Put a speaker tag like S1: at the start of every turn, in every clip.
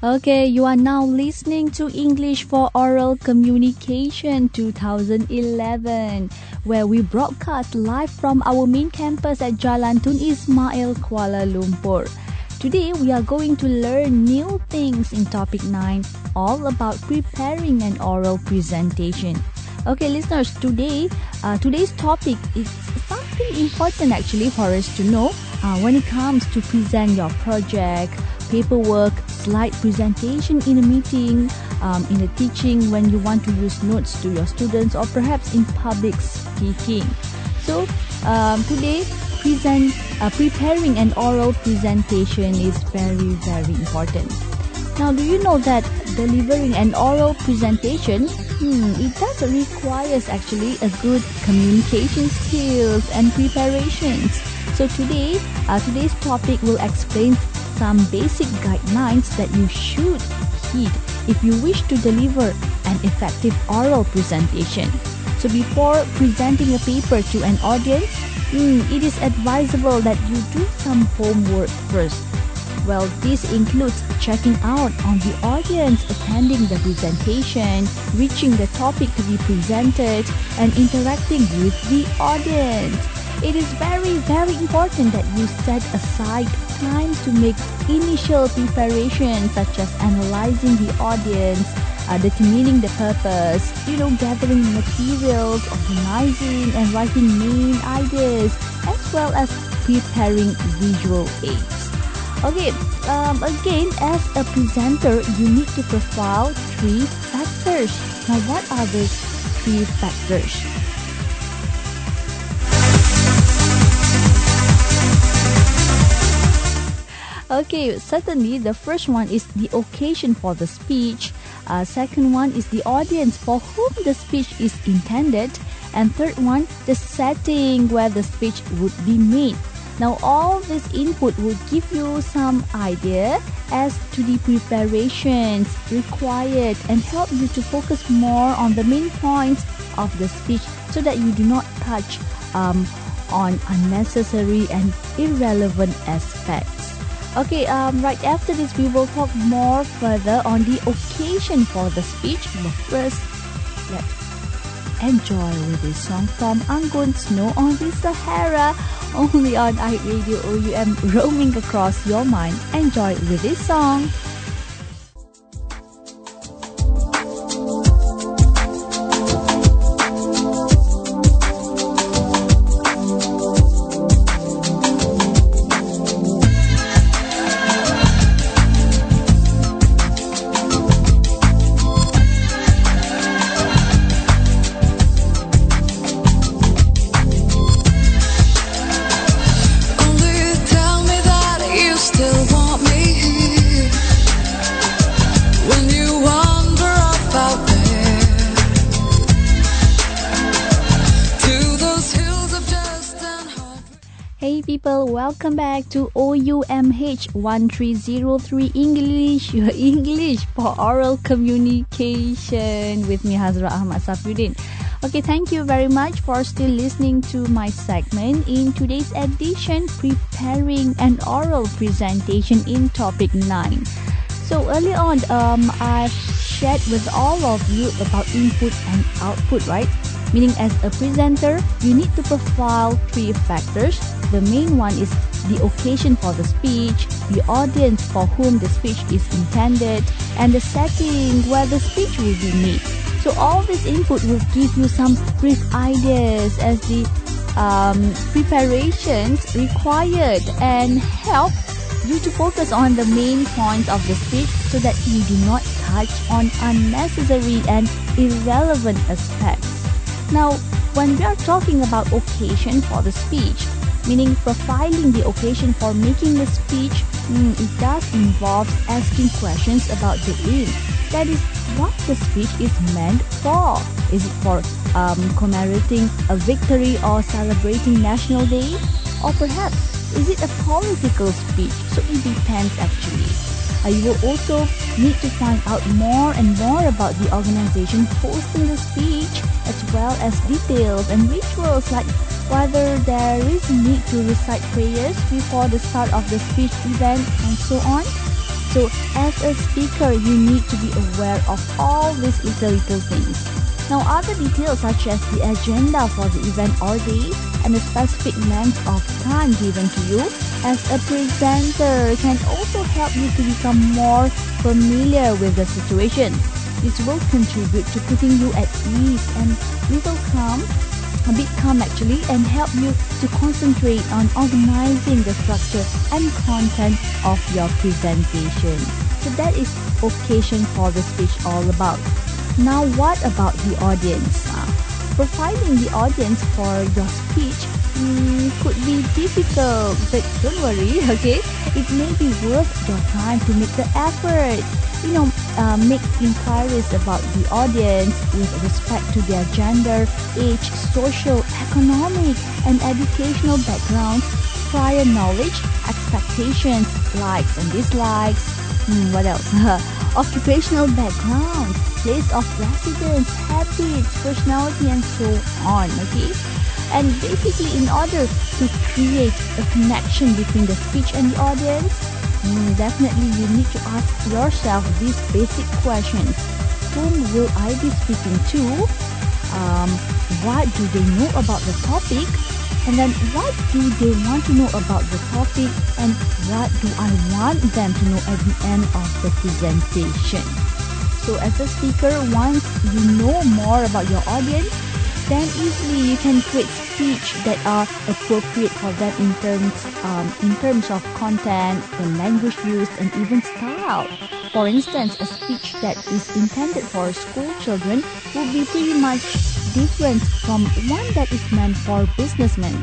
S1: Okay, you are now listening to English for Oral Communication 2011, where we broadcast live from our main campus at Jalan Tun Ismail, Kuala Lumpur. Today, we are going to learn new things in topic 9, all about preparing an oral presentation. Okay, listeners, today, uh, today's topic is something important actually for us to know uh, when it comes to present your project, paperwork, slide presentation in a meeting, um, in a teaching when you want to use notes to your students, or perhaps in public speaking. So um, today, present uh, preparing an oral presentation is very very important. Now, do you know that delivering an oral presentation, hmm, it does requires actually a good communication skills and preparations. So today, uh, today's topic will explain some basic guidelines that you should heed if you wish to deliver an effective oral presentation. So before presenting a paper to an audience, mm, it is advisable that you do some homework first. Well, this includes checking out on the audience attending the presentation, reaching the topic to be presented, and interacting with the audience. It is very, very important that you set aside time to make initial preparations such as analyzing the audience, uh, determining the purpose, you know, gathering materials, organizing and writing main ideas, as well as preparing visual aids. Okay, um, again, as a presenter, you need to profile three factors. Now, what are these three factors? Okay, certainly the first one is the occasion for the speech. Uh, second one is the audience for whom the speech is intended. And third one, the setting where the speech would be made. Now, all this input will give you some idea as to the preparations required and help you to focus more on the main points of the speech so that you do not touch um, on unnecessary and irrelevant aspects. Okay, um, right after this, we will talk more further on the occasion for the speech. But first, let's enjoy with this song from Anggun Snow on the Sahara, only on iRadio OUM, roaming across your mind. Enjoy with this song. Welcome back to OUMH 1303 English, your English for oral communication with me Hazra Ahmad Safruddin. Okay, thank you very much for still listening to my segment in today's edition preparing an oral presentation in topic 9. So early on, um, I shared with all of you about input and output, right? Meaning as a presenter, you need to profile three factors the main one is the occasion for the speech, the audience for whom the speech is intended, and the setting where the speech will be made. So all this input will give you some brief ideas as the um, preparations required and help you to focus on the main points of the speech so that you do not touch on unnecessary and irrelevant aspects. Now, when we are talking about occasion for the speech, meaning profiling the occasion for making the speech, mm, it does involve asking questions about the aim. That is what the speech is meant for. Is it for um, commemorating a victory or celebrating National Day? Or perhaps is it a political speech? So it depends actually. Uh, you will also need to find out more and more about the organization hosting the speech as well as details and rituals like whether there is need to recite prayers before the start of the speech event and so on. So as a speaker, you need to be aware of all these little little things. Now other details such as the agenda for the event or day and the specific length of time given to you as a presenter can also help you to become more familiar with the situation. This will contribute to putting you at ease and little calm a bit calm actually and help you to concentrate on organizing the structure and content of your presentation. So that is occasion for the speech all about. Now what about the audience? Uh, providing the audience for your speech mm, could be difficult, but don't worry, okay? It may be worth your time to make the effort. You know, uh, make inquiries about the audience with respect to their gender, age, social, economic, and educational backgrounds, prior knowledge, expectations, likes and dislikes. Hmm, what else? Occupational background, place of residence, habits, personality, and so on. Okay. And basically, in order to create a connection between the speech and the audience, definitely you need to ask yourself these basic questions. Whom will I be speaking to? Um, what do they know about the topic? And then what do they want to know about the topic? And what do I want them to know at the end of the presentation? So as a speaker, once you know more about your audience, then easily you can create speech that are appropriate for them in terms um, in terms of content, the language used, and even style. For instance, a speech that is intended for school children will be pretty much different from one that is meant for businessmen.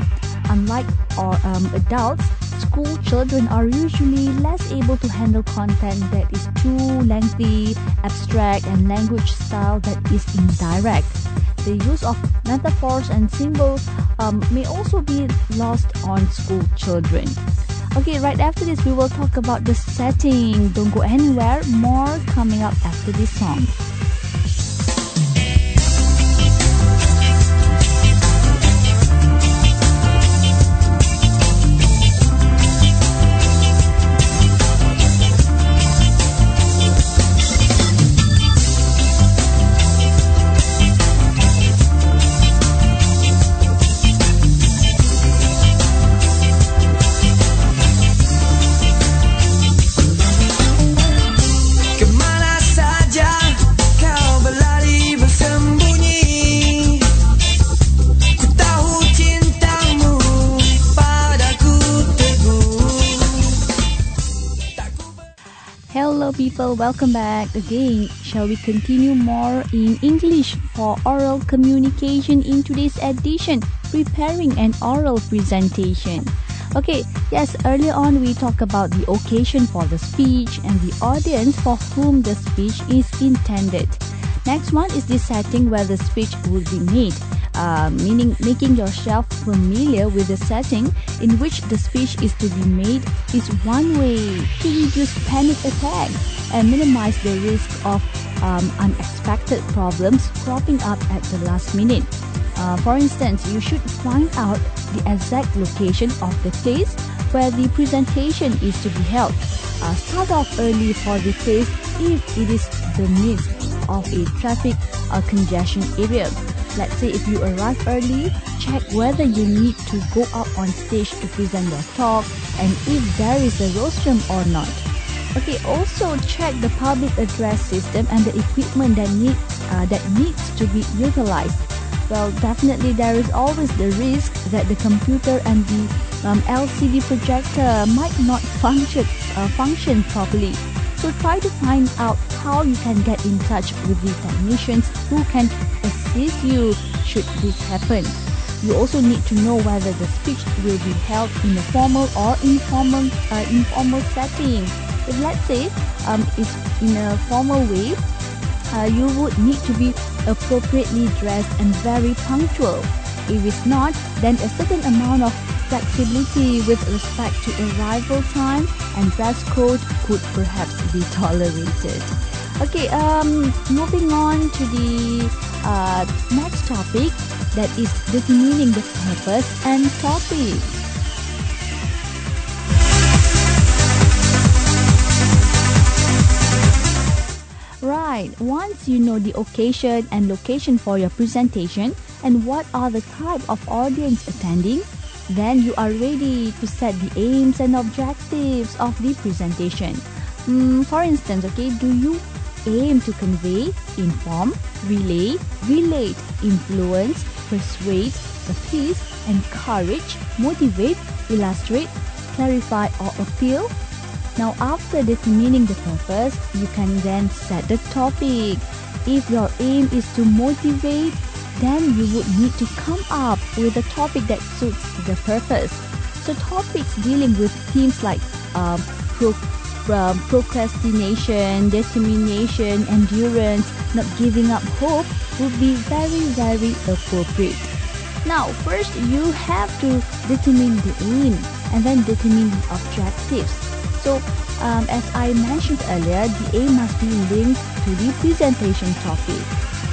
S1: Unlike or um, adults, school children are usually less able to handle content that is too lengthy, abstract, and language style that is indirect the use of metaphors and symbols um, may also be lost on school children. Okay, right after this, we will talk about the setting. Don't go anywhere. More coming up after this song. People, welcome back again. Shall we continue more in English for oral communication in today's edition, preparing an oral presentation? Okay, yes, earlier on we talked about the occasion for the speech and the audience for whom the speech is intended. Next one is the setting where the speech will be made. Uh, meaning making yourself familiar with the setting in which the speech is to be made is one way to reduce panic attack and minimize the risk of um, unexpected problems cropping up at the last minute. Uh, for instance, you should find out the exact location of the place where the presentation is to be held. Uh, start off early for the place if it is the midst of a traffic or congestion area. Let's say if you arrive early, check whether you need to go up on stage to present your talk and if there is a rostrum or not. Okay, also check the public address system and the equipment that needs uh, that needs to be utilized. Well, definitely there is always the risk that the computer and the um, LCD projector might not function uh, function properly. So try to find out how you can get in touch with the technicians who can assist you should this happen. You also need to know whether the speech will be held in a formal or informal uh, informal setting. If let's say um, it's in a formal way, uh, you would need to be appropriately dressed and very punctual. If it's not, then a certain amount of flexibility with respect to arrival time and dress code could perhaps be tolerated. Okay, um, moving on to the uh, next topic that is defining the purpose and topic. right, once you know the occasion and location for your presentation and what are the type of audience attending, then you are ready to set the aims and objectives of the presentation. Mm, for instance, okay, do you aim to convey, inform, relay, relate, influence, persuade, appease, encourage, motivate, illustrate, clarify or appeal? Now after determining the purpose, you can then set the topic. If your aim is to motivate, then you would need to come up with a topic that suits the purpose. So topics dealing with themes like um, pro, um, procrastination, determination, endurance, not giving up hope would be very, very appropriate. Now, first you have to determine the aim and then determine the objectives. So, um, as I mentioned earlier, the aim must be linked to the presentation topic.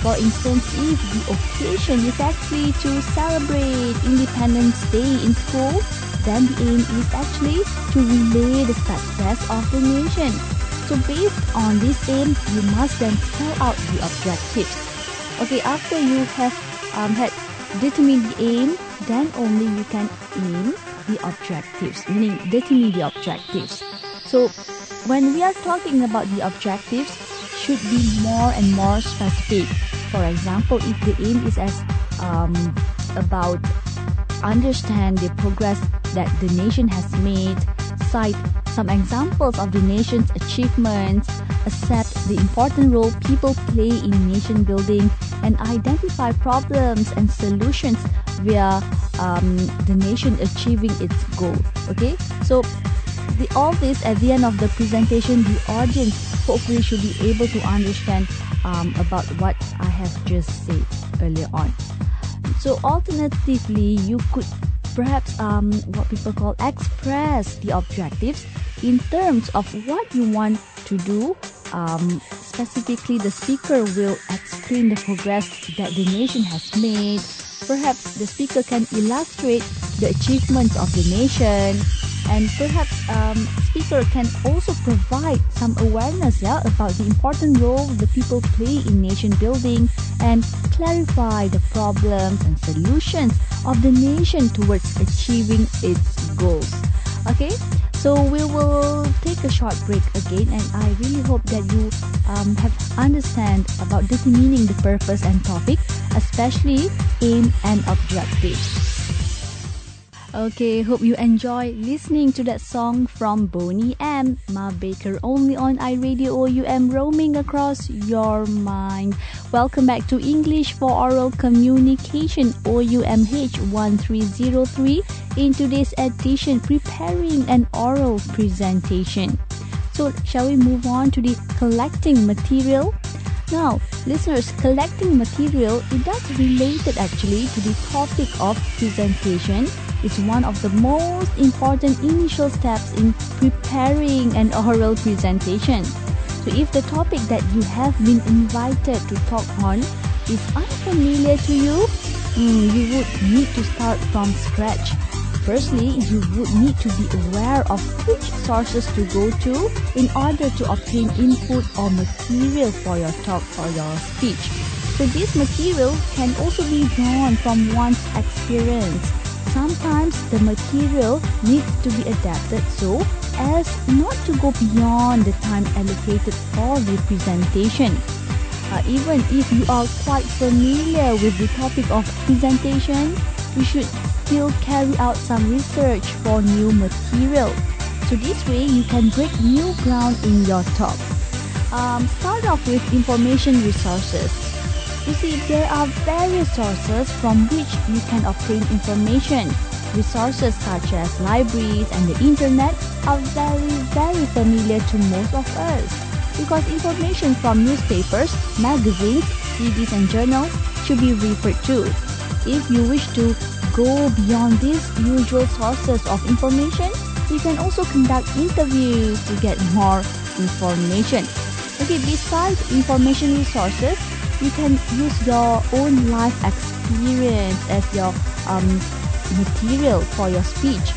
S1: For instance, if the occasion is actually to celebrate Independence Day in school, then the aim is actually to relay the success of the nation. So based on this aim, you must then spell out the objectives. Okay, after you have um, had determined the aim, then only you can aim the objectives, meaning determine the objectives. So when we are talking about the objectives, should be more and more specific. For example, if the aim is as um, about understand the progress that the nation has made, cite some examples of the nation's achievements, accept the important role people play in nation building, and identify problems and solutions via um, the nation achieving its goal. Okay, so the, all this at the end of the presentation, the audience hopefully should be able to understand um, about what I have just said earlier on. So alternatively, you could perhaps um, what people call express the objectives in terms of what you want to do. Um, specifically, the speaker will explain the progress that the nation has made. Perhaps the speaker can illustrate the achievements of the nation and perhaps um, speaker can also provide some awareness yeah, about the important role the people play in nation building and clarify the problems and solutions of the nation towards achieving its goals. Okay so we will take a short break again and i really hope that you um, have understand about determining the purpose and topic especially aim and objectives Okay, hope you enjoy listening to that song from Boney M. Ma Baker only on iRadio OUM roaming across your mind. Welcome back to English for Oral Communication OUMH 1303 in today's edition preparing an oral presentation. So, shall we move on to the collecting material? Now, listeners, collecting material it does related actually to the topic of presentation is one of the most important initial steps in preparing an oral presentation. So if the topic that you have been invited to talk on is unfamiliar to you, mm, you would need to start from scratch. Firstly, you would need to be aware of which sources to go to in order to obtain input or material for your talk or your speech. So this material can also be drawn from one's experience sometimes the material needs to be adapted so as not to go beyond the time allocated for the presentation. Uh, even if you are quite familiar with the topic of presentation, you should still carry out some research for new material. So this way you can break new ground in your talk. Um, start off with information resources. You see, there are various sources from which you can obtain information. Resources such as libraries and the internet are very, very familiar to most of us because information from newspapers, magazines, CDs and journals should be referred to. If you wish to go beyond these usual sources of information, you can also conduct interviews to get more information. Okay, besides information resources, you can use your own life experience as your um, material for your speech.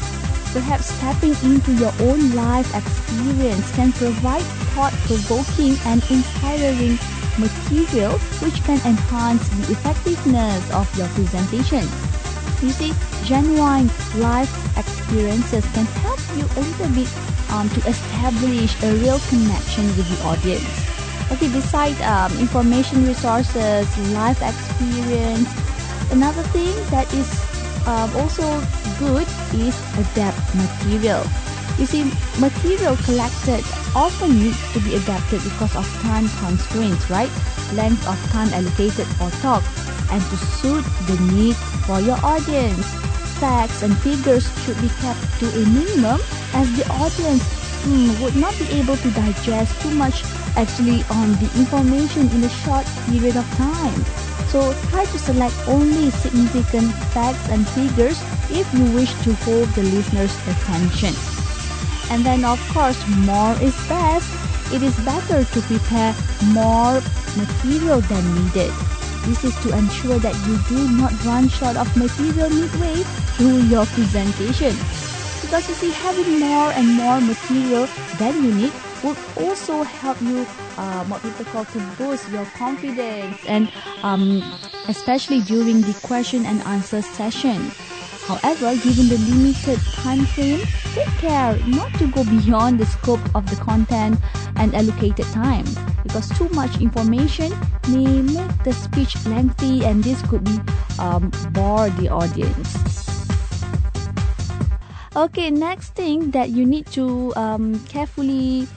S1: Perhaps tapping into your own life experience can provide thought-provoking and inspiring material which can enhance the effectiveness of your presentation. You see, genuine life experiences can help you a little bit um, to establish a real connection with the audience. Okay, beside um, information resources, life experience, another thing that is um, also good is adapt material. You see, material collected often needs to be adapted because of time constraints, right? Length of time allocated for talk and to suit the need for your audience. Facts and figures should be kept to a minimum as the audience mm, would not be able to digest too much actually on the information in a short period of time. So try to select only significant facts and figures if you wish to hold the listener's attention. And then of course, more is best. It is better to prepare more material than needed. This is to ensure that you do not run short of material midway through your presentation. Because you see, having more and more material than you need would also help you uh, what people call to boost your confidence and um, especially during the question and answer session. However, given the limited time frame, take care not to go beyond the scope of the content and allocated time because too much information may make the speech lengthy and this could be um, bore the audience. Okay, next thing that you need to um, carefully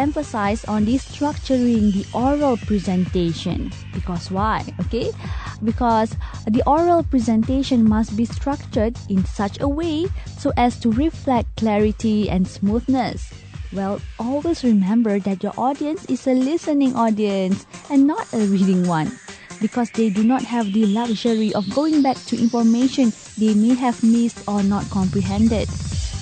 S1: emphasize on the structuring the oral presentation. Because why? Okay? Because the oral presentation must be structured in such a way so as to reflect clarity and smoothness. Well always remember that your audience is a listening audience and not a reading one. Because they do not have the luxury of going back to information they may have missed or not comprehended.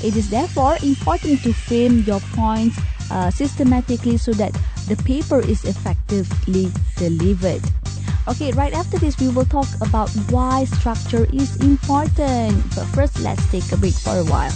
S1: It is therefore important to frame your points uh, systematically so that the paper is effectively delivered. Okay, right after this, we will talk about why structure is important. But first, let's take a break for a while.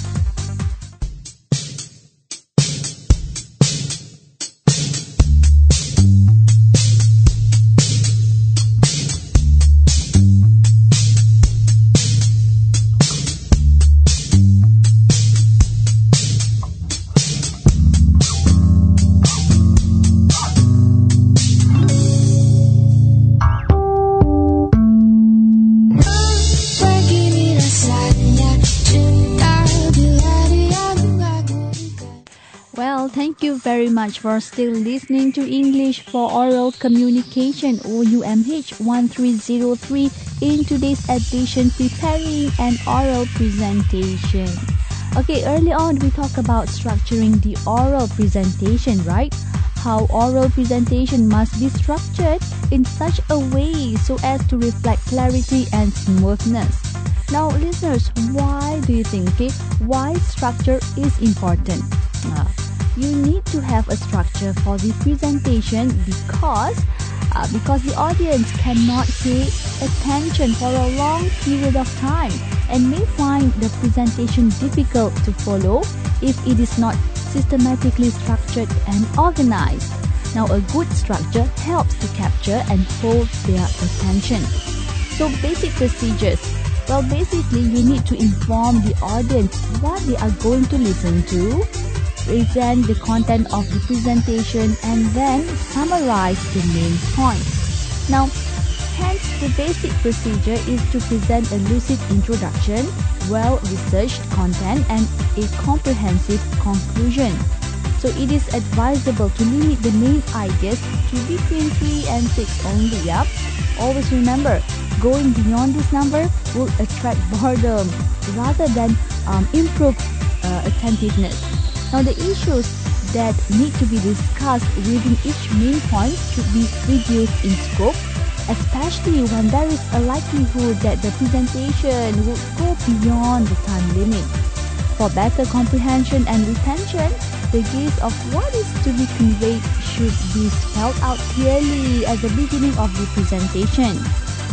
S1: Much for still listening to English for Oral Communication OUMH 1303 in today's edition preparing an oral presentation. Okay, early on we talked about structuring the oral presentation, right? How oral presentation must be structured in such a way so as to reflect clarity and smoothness. Now, listeners, why do you think okay, why structure is important? Uh, you need to have a structure for the presentation because uh, because the audience cannot pay attention for a long period of time and may find the presentation difficult to follow if it is not systematically structured and organized. Now, a good structure helps to capture and hold their attention. So, basic procedures. Well, basically, you need to inform the audience what they are going to listen to, present the content of the presentation and then summarize the main points. Now, hence the basic procedure is to present a lucid introduction, well-researched content and a comprehensive conclusion. So it is advisable to limit the main ideas to between 3 and 6 only, Yep. Always remember, going beyond this number will attract boredom rather than um, improve uh, attentiveness. Now the issues that need to be discussed within each main point should be reduced in scope, especially when there is a likelihood that the presentation will go beyond the time limit. For better comprehension and retention, the gist of what is to be conveyed should be spelled out clearly at the beginning of the presentation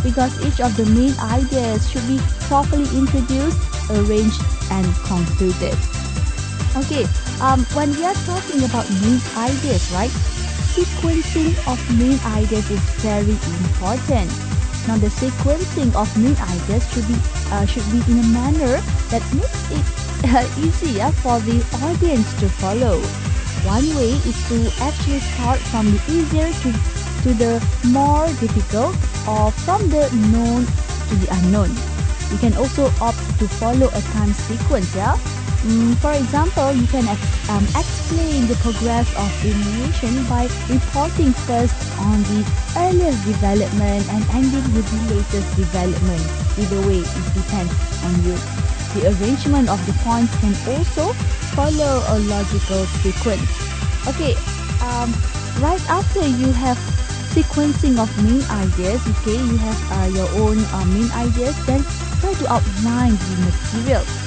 S1: because each of the main ideas should be properly introduced, arranged, and concluded. Okay, um, when we are talking about new ideas, right? sequencing of main ideas is very important. Now the sequencing of main ideas should be uh, should be in a manner that makes it uh, easier for the audience to follow. One way is to actually start from the easier to, to the more difficult or from the known to the unknown. You can also opt to follow a time sequence, yeah? Mm, for example, you can ex um, explain the progress of animation by reporting first on the earliest development and ending with the latest development. Either way, it depends on you. The arrangement of the points can also follow a logical sequence. Okay, um, right after you have sequencing of main ideas, okay, you have uh, your own uh, main ideas, then try to outline the material.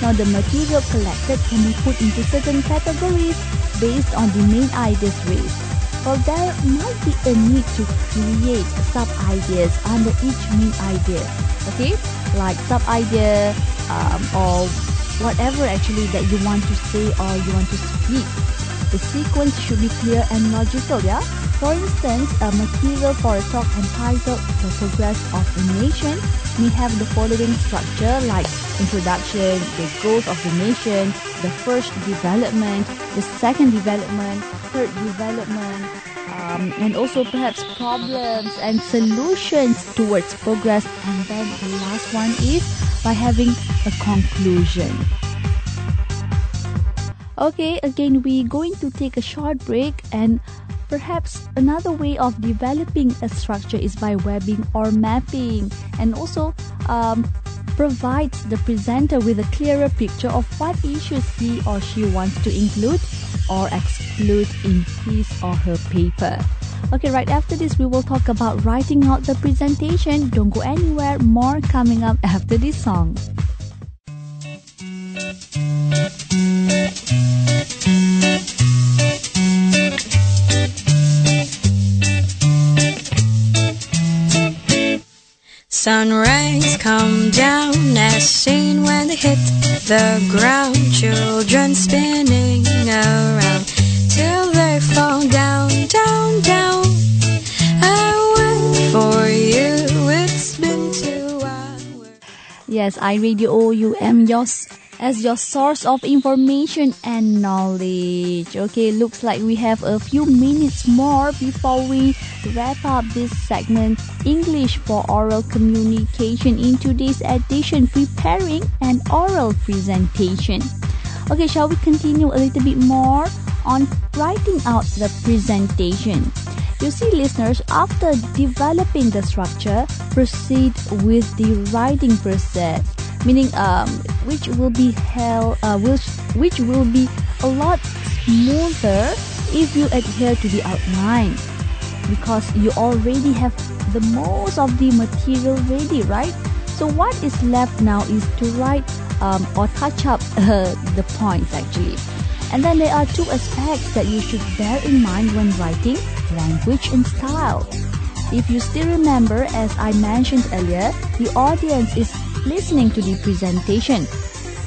S1: Now the material collected can be put into certain categories based on the main ideas raised. Well, there might be a need to create sub-ideas under each main idea, okay? Like sub-idea um, or whatever actually that you want to say or you want to speak. The sequence should be clear and logical, yeah? For instance, a material for a talk entitled The Progress of a Nation may have the following structure like introduction, the goals of the nation, the first development, the second development, third development, um, and also perhaps problems and solutions towards progress. And then the last one is by having a conclusion. Okay, again, we're going to take a short break and perhaps another way of developing a structure is by webbing or mapping and also um, provides the presenter with a clearer picture of what issues he or she wants to include or exclude in his or her paper. Okay, right after this, we will talk about writing out the presentation. Don't go anywhere, more coming up after this song.
S2: Sun rays come down as seen when they hit the ground. Children spinning around till they fall down, down, down. I wait for you. It's been two hours.
S1: Yes, iRadio OUM yours as your source of information and knowledge. Okay, looks like we have a few minutes more before we wrap up this segment English for oral communication in today's edition preparing an oral presentation. Okay, shall we continue a little bit more on writing out the presentation? You see, listeners, after developing the structure, proceed with the writing process meaning um, which will be held, uh, which, which will be a lot smoother if you adhere to the outline because you already have the most of the material ready, right? So what is left now is to write um, or touch up uh, the points actually. And then there are two aspects that you should bear in mind when writing language and style. If you still remember, as I mentioned earlier, the audience is listening to the presentation.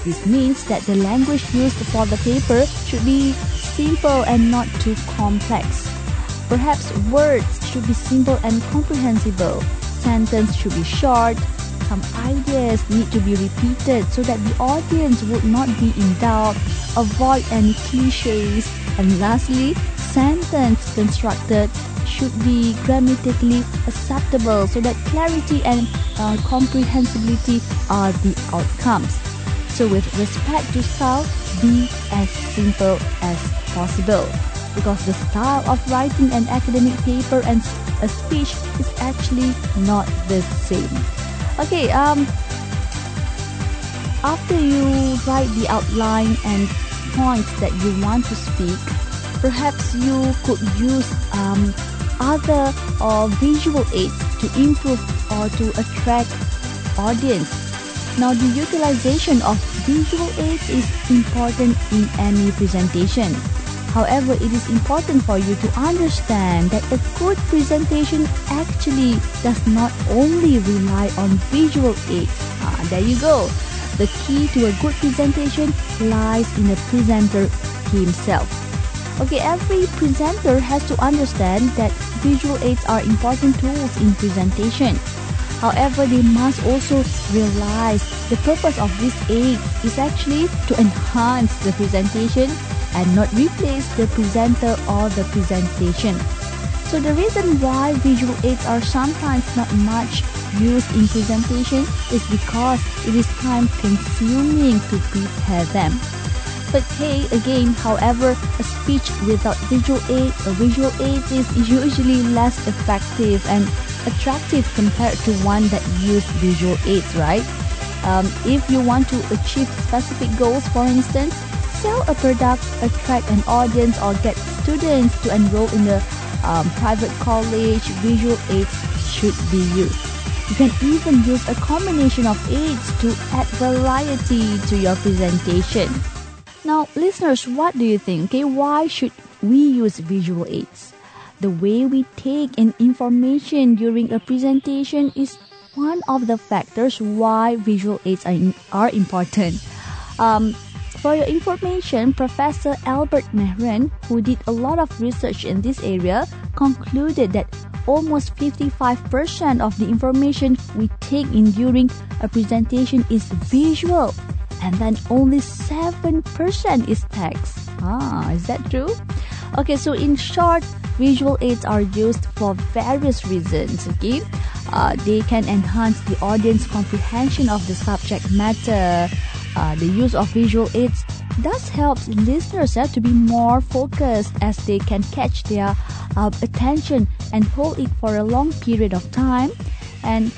S1: This means that the language used for the paper should be simple and not too complex. Perhaps words should be simple and comprehensible. Sentence should be short. Some ideas need to be repeated so that the audience would not be in doubt. Avoid any cliches. And lastly, sentence constructed should be grammatically acceptable so that clarity and uh, comprehensibility are the outcomes. So with respect to style, be as simple as possible because the style of writing an academic paper and a speech is actually not the same. Okay, um, after you write the outline and points that you want to speak, perhaps you could use um, other or visual aids to improve or to attract audience. Now the utilization of visual aids is important in any presentation. However, it is important for you to understand that a good presentation actually does not only rely on visual aids. Ah, there you go. The key to a good presentation lies in the presenter himself. Okay, every presenter has to understand that visual aids are important tools in presentation. However, they must also realize the purpose of this aid is actually to enhance the presentation and not replace the presenter or the presentation. So the reason why visual aids are sometimes not much used in presentation is because it is time consuming to prepare them. But hey, again, however, a speech without visual aid or visual aid is usually less effective and attractive compared to one that use visual aids, right? Um, if you want to achieve specific goals, for instance, sell a product, attract an audience, or get students to enroll in a um, private college, visual aids should be used. You can even use a combination of aids to add variety to your presentation. Now, listeners, what do you think? Okay, why should we use visual aids? The way we take in information during a presentation is one of the factors why visual aids are, are important. Um, for your information, Professor Albert Mehrabian, who did a lot of research in this area, concluded that almost 55% of the information we take in during a presentation is visual, and then only 7% is text. Ah, is that true? Okay, so in short, visual aids are used for various reasons. Okay, uh, they can enhance the audience comprehension of the subject matter. Uh, the use of visual aids does helps listeners uh, to be more focused as they can catch their uh, attention and hold it for a long period of time. And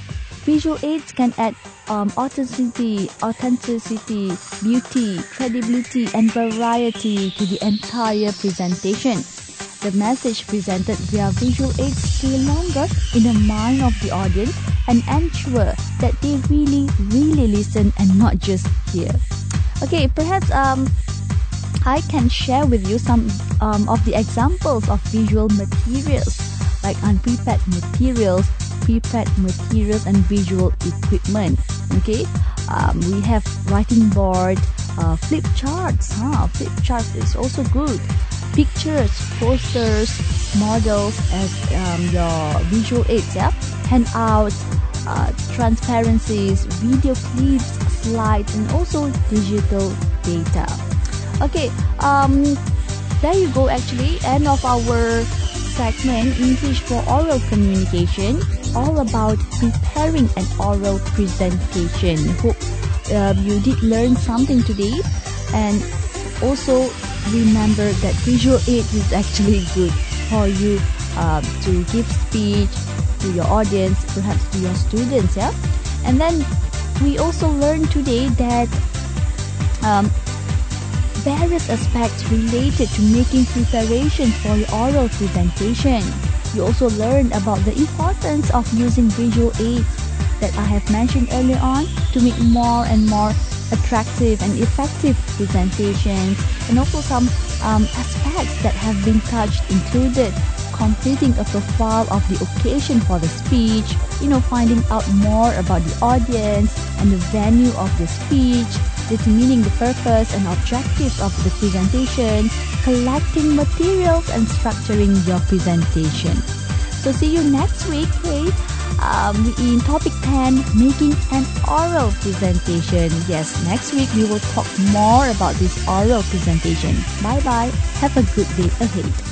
S1: visual aids can add um, authenticity, authenticity, beauty, credibility, and variety to the entire presentation. The message presented via visual aids stay longer in the mind of the audience and ensure that they really, really listen and not just hear. Okay, perhaps um, I can share with you some um, of the examples of visual materials like unprepared materials prepared materials and visual equipment. Okay, um, we have writing board, uh, flip charts. Huh? Flip charts is also good. Pictures, posters, models as um, your visual aids. Yeah, handouts, uh, transparencies, video clips, slides, and also digital data. Okay, um, there you go. Actually, end of our segment English for oral communication all about preparing an oral presentation. Hope uh, you did learn something today and also remember that visual aid is actually good for you uh, to give speech to your audience, perhaps to your students, yeah? And then we also learned today that um, various aspects related to making preparations for your oral presentation. You also learn about the importance of using visual aids that I have mentioned earlier on to make more and more attractive and effective presentations and also some um, aspects that have been touched included completing a profile of the occasion for the speech, you know, finding out more about the audience and the venue of the speech, determining the purpose and objectives of the presentation, collecting materials, and structuring your presentation. So see you next week, okay? Um, in topic 10, making an oral presentation. Yes, next week we will talk more about this oral presentation. Bye bye. Have a good day ahead.